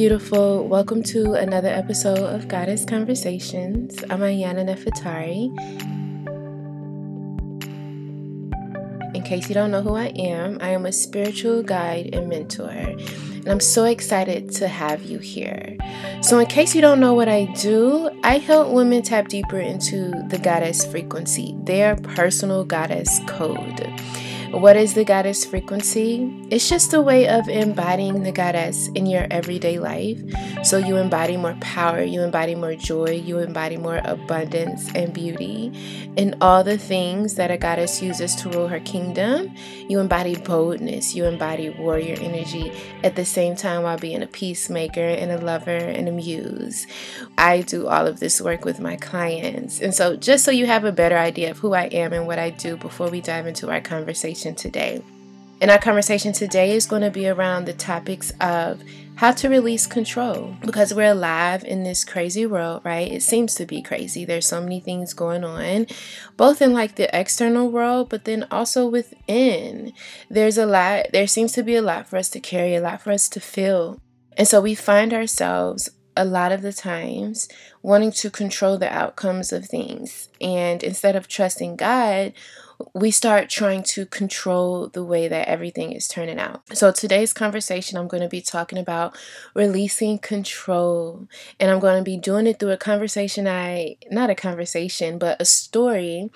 Beautiful. Welcome to another episode of Goddess Conversations. I'm Ayana Nefertari. In case you don't know who I am, I am a spiritual guide and mentor, and I'm so excited to have you here. So, in case you don't know what I do, I help women tap deeper into the goddess frequency, their personal goddess code. What is the goddess frequency? It's just a way of embodying the goddess in your everyday life. So you embody more power, you embody more joy, you embody more abundance and beauty. In all the things that a goddess uses to rule her kingdom, you embody boldness, you embody warrior energy at the same time while being a peacemaker and a lover and a muse. I do all of this work with my clients. And so, just so you have a better idea of who I am and what I do before we dive into our conversation conversation today. And our conversation today is going to be around the topics of how to release control because we're alive in this crazy world, right? It seems to be crazy. There's so many things going on, both in like the external world, but then also within. There's a lot, there seems to be a lot for us to carry, a lot for us to feel. And so we find ourselves a lot of the times wanting to control the outcomes of things. And instead of trusting God, we start trying to control the way that everything is turning out. So, today's conversation, I'm going to be talking about releasing control. And I'm going to be doing it through a conversation I, not a conversation, but a story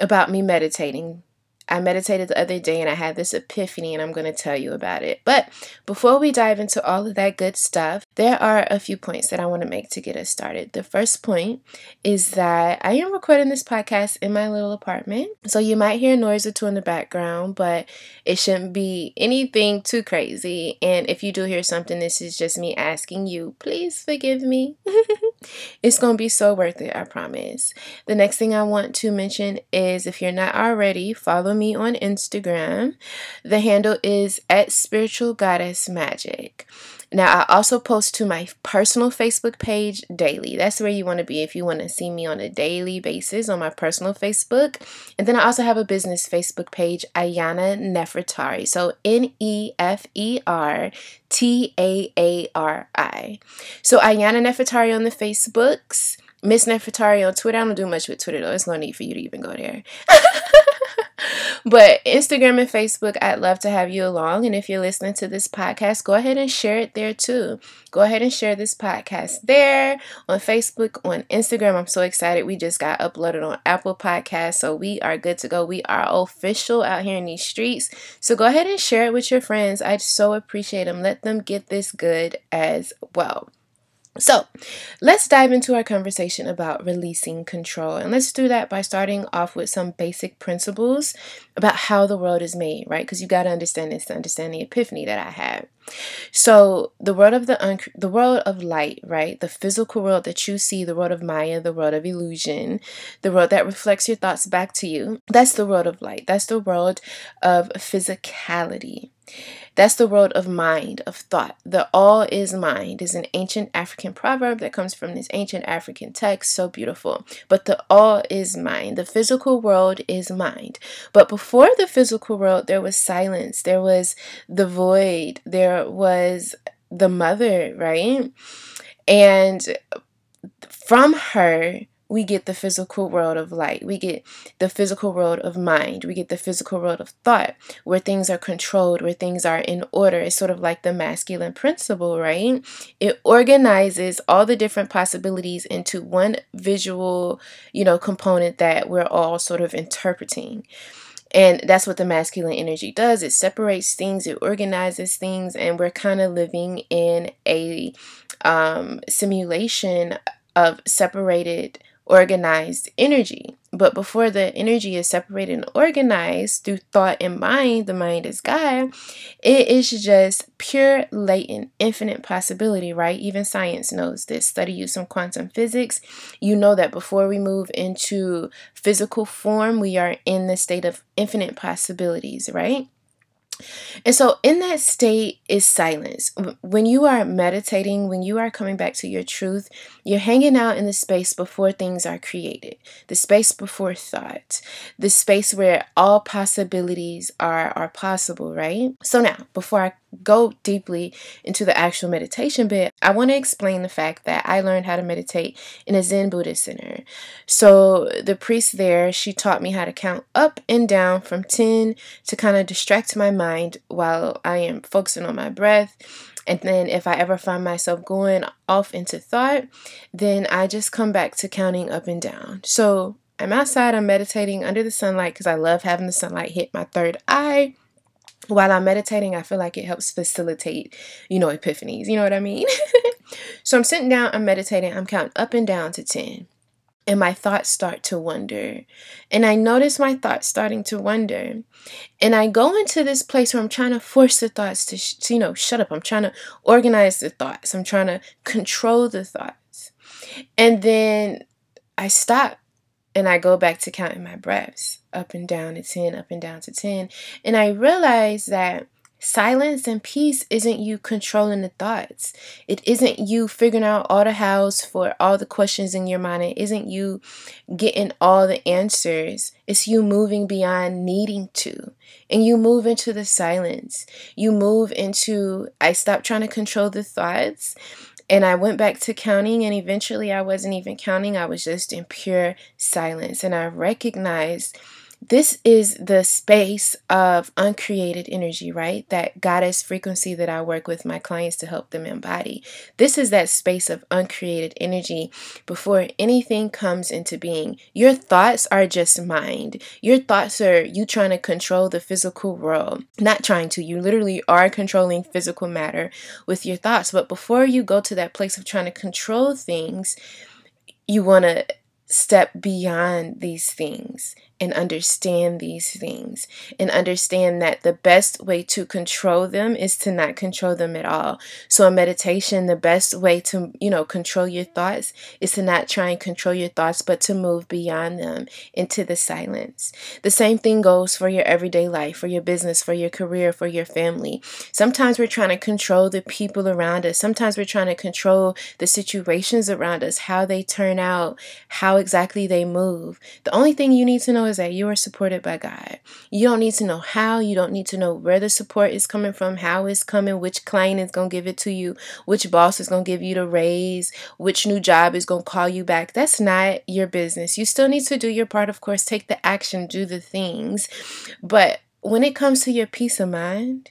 about me meditating I meditated the other day and I had this epiphany, and I'm going to tell you about it. But before we dive into all of that good stuff, there are a few points that I want to make to get us started. The first point is that I am recording this podcast in my little apartment. So you might hear a noise or two in the background, but it shouldn't be anything too crazy. And if you do hear something, this is just me asking you, please forgive me. it's going to be so worth it, I promise. The next thing I want to mention is if you're not already, follow me on Instagram. The handle is at spiritual goddess magic. Now, I also post to my personal Facebook page daily. That's where you want to be if you want to see me on a daily basis on my personal Facebook. And then I also have a business Facebook page, Ayana Nefertari. So N E F E R T A A R I. So Ayana Nefertari on the Facebooks. Miss Nefertari on Twitter. I don't do much with Twitter though. It's no need for you to even go there. but Instagram and Facebook, I'd love to have you along. And if you're listening to this podcast, go ahead and share it there too. Go ahead and share this podcast there on Facebook, on Instagram. I'm so excited. We just got uploaded on Apple Podcasts. So we are good to go. We are official out here in these streets. So go ahead and share it with your friends. I so appreciate them. Let them get this good as well. So, let's dive into our conversation about releasing control. And let's do that by starting off with some basic principles about how the world is made, right? Because you got to understand this to understand the epiphany that I had. So, the world of the un- the world of light, right? The physical world that you see, the world of Maya, the world of illusion, the world that reflects your thoughts back to you. That's the world of light. That's the world of physicality. That's the world of mind, of thought. The all is mind is an ancient African proverb that comes from this ancient African text, so beautiful. But the all is mind. The physical world is mind. But before the physical world, there was silence, there was the void, there was the mother, right? And from her, we get the physical world of light. We get the physical world of mind. We get the physical world of thought, where things are controlled, where things are in order. It's sort of like the masculine principle, right? It organizes all the different possibilities into one visual, you know, component that we're all sort of interpreting. And that's what the masculine energy does. It separates things, it organizes things, and we're kind of living in a um, simulation of separated organized energy. But before the energy is separated and organized through thought and mind, the mind is God, it is just pure, latent, infinite possibility, right? Even science knows this. Study you some quantum physics. You know that before we move into physical form, we are in the state of infinite possibilities, right? And so, in that state is silence. When you are meditating, when you are coming back to your truth, you're hanging out in the space before things are created, the space before thought, the space where all possibilities are, are possible, right? So, now, before I go deeply into the actual meditation bit, I want to explain the fact that I learned how to meditate in a Zen Buddhist center. So the priest there, she taught me how to count up and down from 10 to kind of distract my mind while I am focusing on my breath. And then if I ever find myself going off into thought, then I just come back to counting up and down. So I'm outside, I'm meditating under the sunlight because I love having the sunlight hit my third eye while I'm meditating, I feel like it helps facilitate, you know, epiphanies. You know what I mean? so I'm sitting down, I'm meditating, I'm counting up and down to 10. And my thoughts start to wander. And I notice my thoughts starting to wander. And I go into this place where I'm trying to force the thoughts to, sh- to you know, shut up. I'm trying to organize the thoughts. I'm trying to control the thoughts. And then I stop and I go back to counting my breaths up and down to 10, up and down to 10. And I realize that silence and peace isn't you controlling the thoughts. It isn't you figuring out all the hows for all the questions in your mind. It isn't you getting all the answers. It's you moving beyond needing to. And you move into the silence. You move into, I stopped trying to control the thoughts and I went back to counting, and eventually I wasn't even counting. I was just in pure silence. And I recognized this is the space of uncreated energy, right? That goddess frequency that I work with my clients to help them embody. This is that space of uncreated energy before anything comes into being. Your thoughts are just mind. Your thoughts are you trying to control the physical world. Not trying to, you literally are controlling physical matter with your thoughts. But before you go to that place of trying to control things, you want to step beyond these things and understand these things and understand that the best way to control them is to not control them at all. So in meditation, the best way to, you know, control your thoughts is to not try and control your thoughts, but to move beyond them into the silence. The same thing goes for your everyday life, for your business, for your career, for your family. Sometimes we're trying to control the people around us. Sometimes we're trying to control the situations around us, how they turn out, how exactly they move. The only thing you need to know is that you are supported by God. You don't need to know how, you don't need to know where the support is coming from, how it's coming, which client is going to give it to you, which boss is going to give you the raise, which new job is going to call you back. That's not your business. You still need to do your part, of course, take the action, do the things. But when it comes to your peace of mind,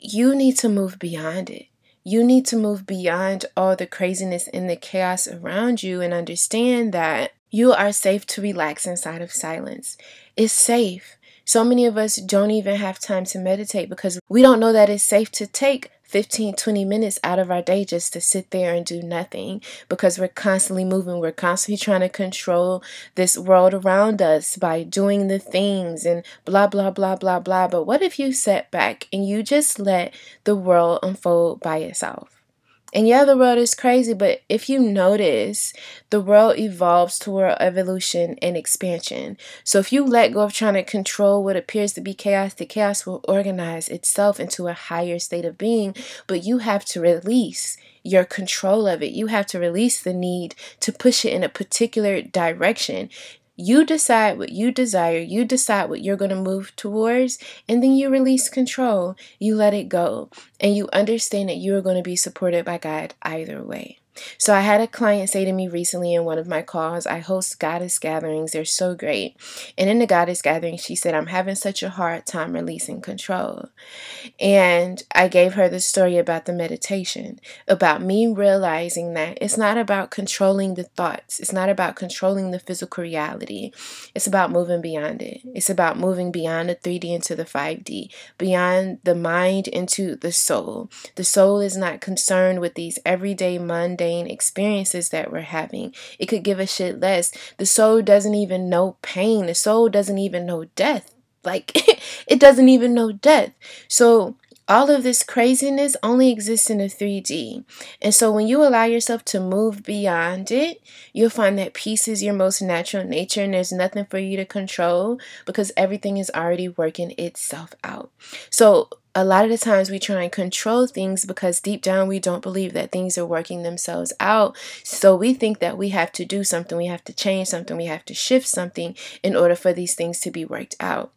you need to move beyond it. You need to move beyond all the craziness and the chaos around you and understand that you are safe to relax inside of silence. It's safe. So many of us don't even have time to meditate because we don't know that it's safe to take 15, 20 minutes out of our day just to sit there and do nothing because we're constantly moving. We're constantly trying to control this world around us by doing the things and blah, blah, blah, blah, blah. But what if you sat back and you just let the world unfold by itself? And yeah, the world is crazy, but if you notice, the world evolves toward evolution and expansion. So if you let go of trying to control what appears to be chaos, the chaos will organize itself into a higher state of being, but you have to release your control of it. You have to release the need to push it in a particular direction. You decide what you desire, you decide what you're going to move towards, and then you release control. You let it go, and you understand that you are going to be supported by God either way. So I had a client say to me recently in one of my calls, I host goddess gatherings. They're so great. And in the goddess gathering, she said, I'm having such a hard time releasing control. And I gave her the story about the meditation, about me realizing that it's not about controlling the thoughts. It's not about controlling the physical reality. It's about moving beyond it. It's about moving beyond the 3D into the 5D, beyond the mind into the soul. The soul is not concerned with these everyday mundane mundane experiences that we're having. It could give a shit less. The soul doesn't even know pain. The soul doesn't even know death. Like, it doesn't even know death. So, all of this craziness only exists in a 3D. And so when you allow yourself to move beyond it, you'll find that peace is your most natural nature and there's nothing for you to control because everything is already working itself out. So a lot of the times we try and control things because deep down we don't believe that things are working themselves out. So we think that we have to do something, we have to change something, we have to shift something in order for these things to be worked out.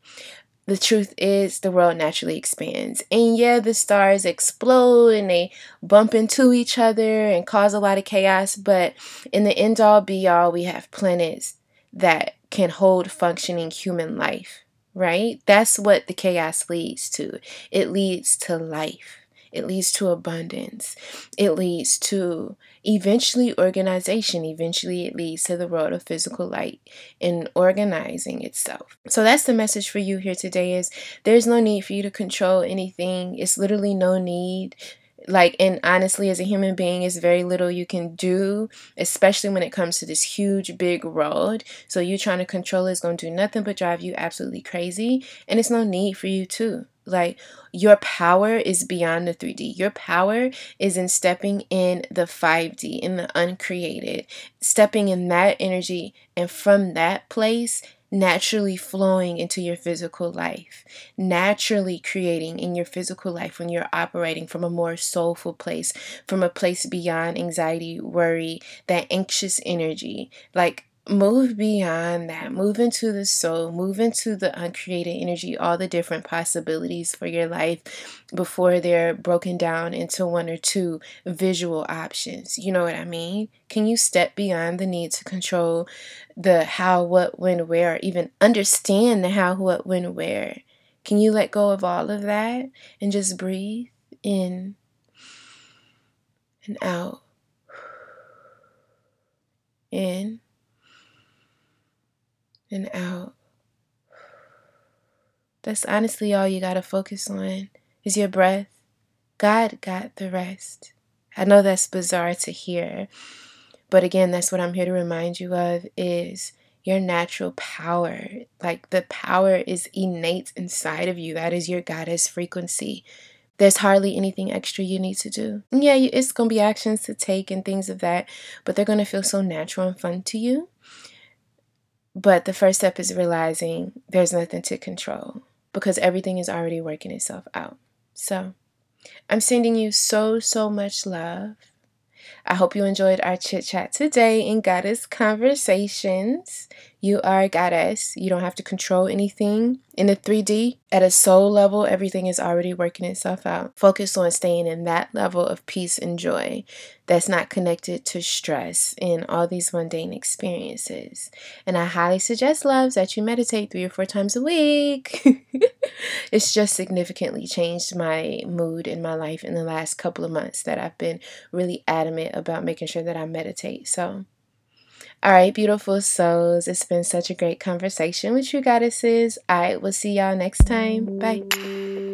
The truth is the world naturally expands. And yeah, the stars explode and they bump into each other and cause a lot of chaos, but in the end all be all, we have planets that can hold functioning human life, right? That's what the chaos leads to. It leads to life. It leads to abundance. It leads to eventually organization. Eventually, it leads to the world of physical light and organizing itself. So that's the message for you here today is there's no need for you to control anything. It's literally no need like and honestly as a human being is very little you can do especially when it comes to this huge big world so you trying to control is going to do nothing but drive you absolutely crazy and it's no need for you to like your power is beyond the 3D. Your power is in stepping in the 5D, in the uncreated, stepping in that energy, and from that place, naturally flowing into your physical life, naturally creating in your physical life when you're operating from a more soulful place, from a place beyond anxiety, worry, that anxious energy. Like move beyond that. Move into the soul. Move into the uncreated energy all the different possibilities for your life before they're broken down into one or two visual options. You know what i mean? Can you step beyond the need to control the how what when where or even understand the how what when where? Can you let go of all of that and just breathe in and out? In and out. That's honestly all you got to focus on is your breath. God got the rest. I know that's bizarre to hear, but again, that's what I'm here to remind you of is your natural power. Like the power is innate inside of you. That is your goddess frequency. There's hardly anything extra you need to do. Yeah, it's going to be actions to take and things of that, but they're going to feel so natural and fun to you. But the first step is realizing there's nothing to control because everything is already working itself out. So I'm sending you so, so much love. I hope you enjoyed our chit chat today in Goddess Conversations. You are a goddess. You don't have to control anything. In the 3D, at a soul level, everything is already working itself out. Focus on staying in that level of peace and joy that's not connected to stress and all these mundane experiences. And I highly suggest, loves, that you meditate three or four times a week. it's just significantly changed my mood in my life in the last couple of months that I've been really adamant about making sure that I meditate. So, all right, beautiful souls. It's been such a great conversation with you goddesses. I will see y'all next time. Bye.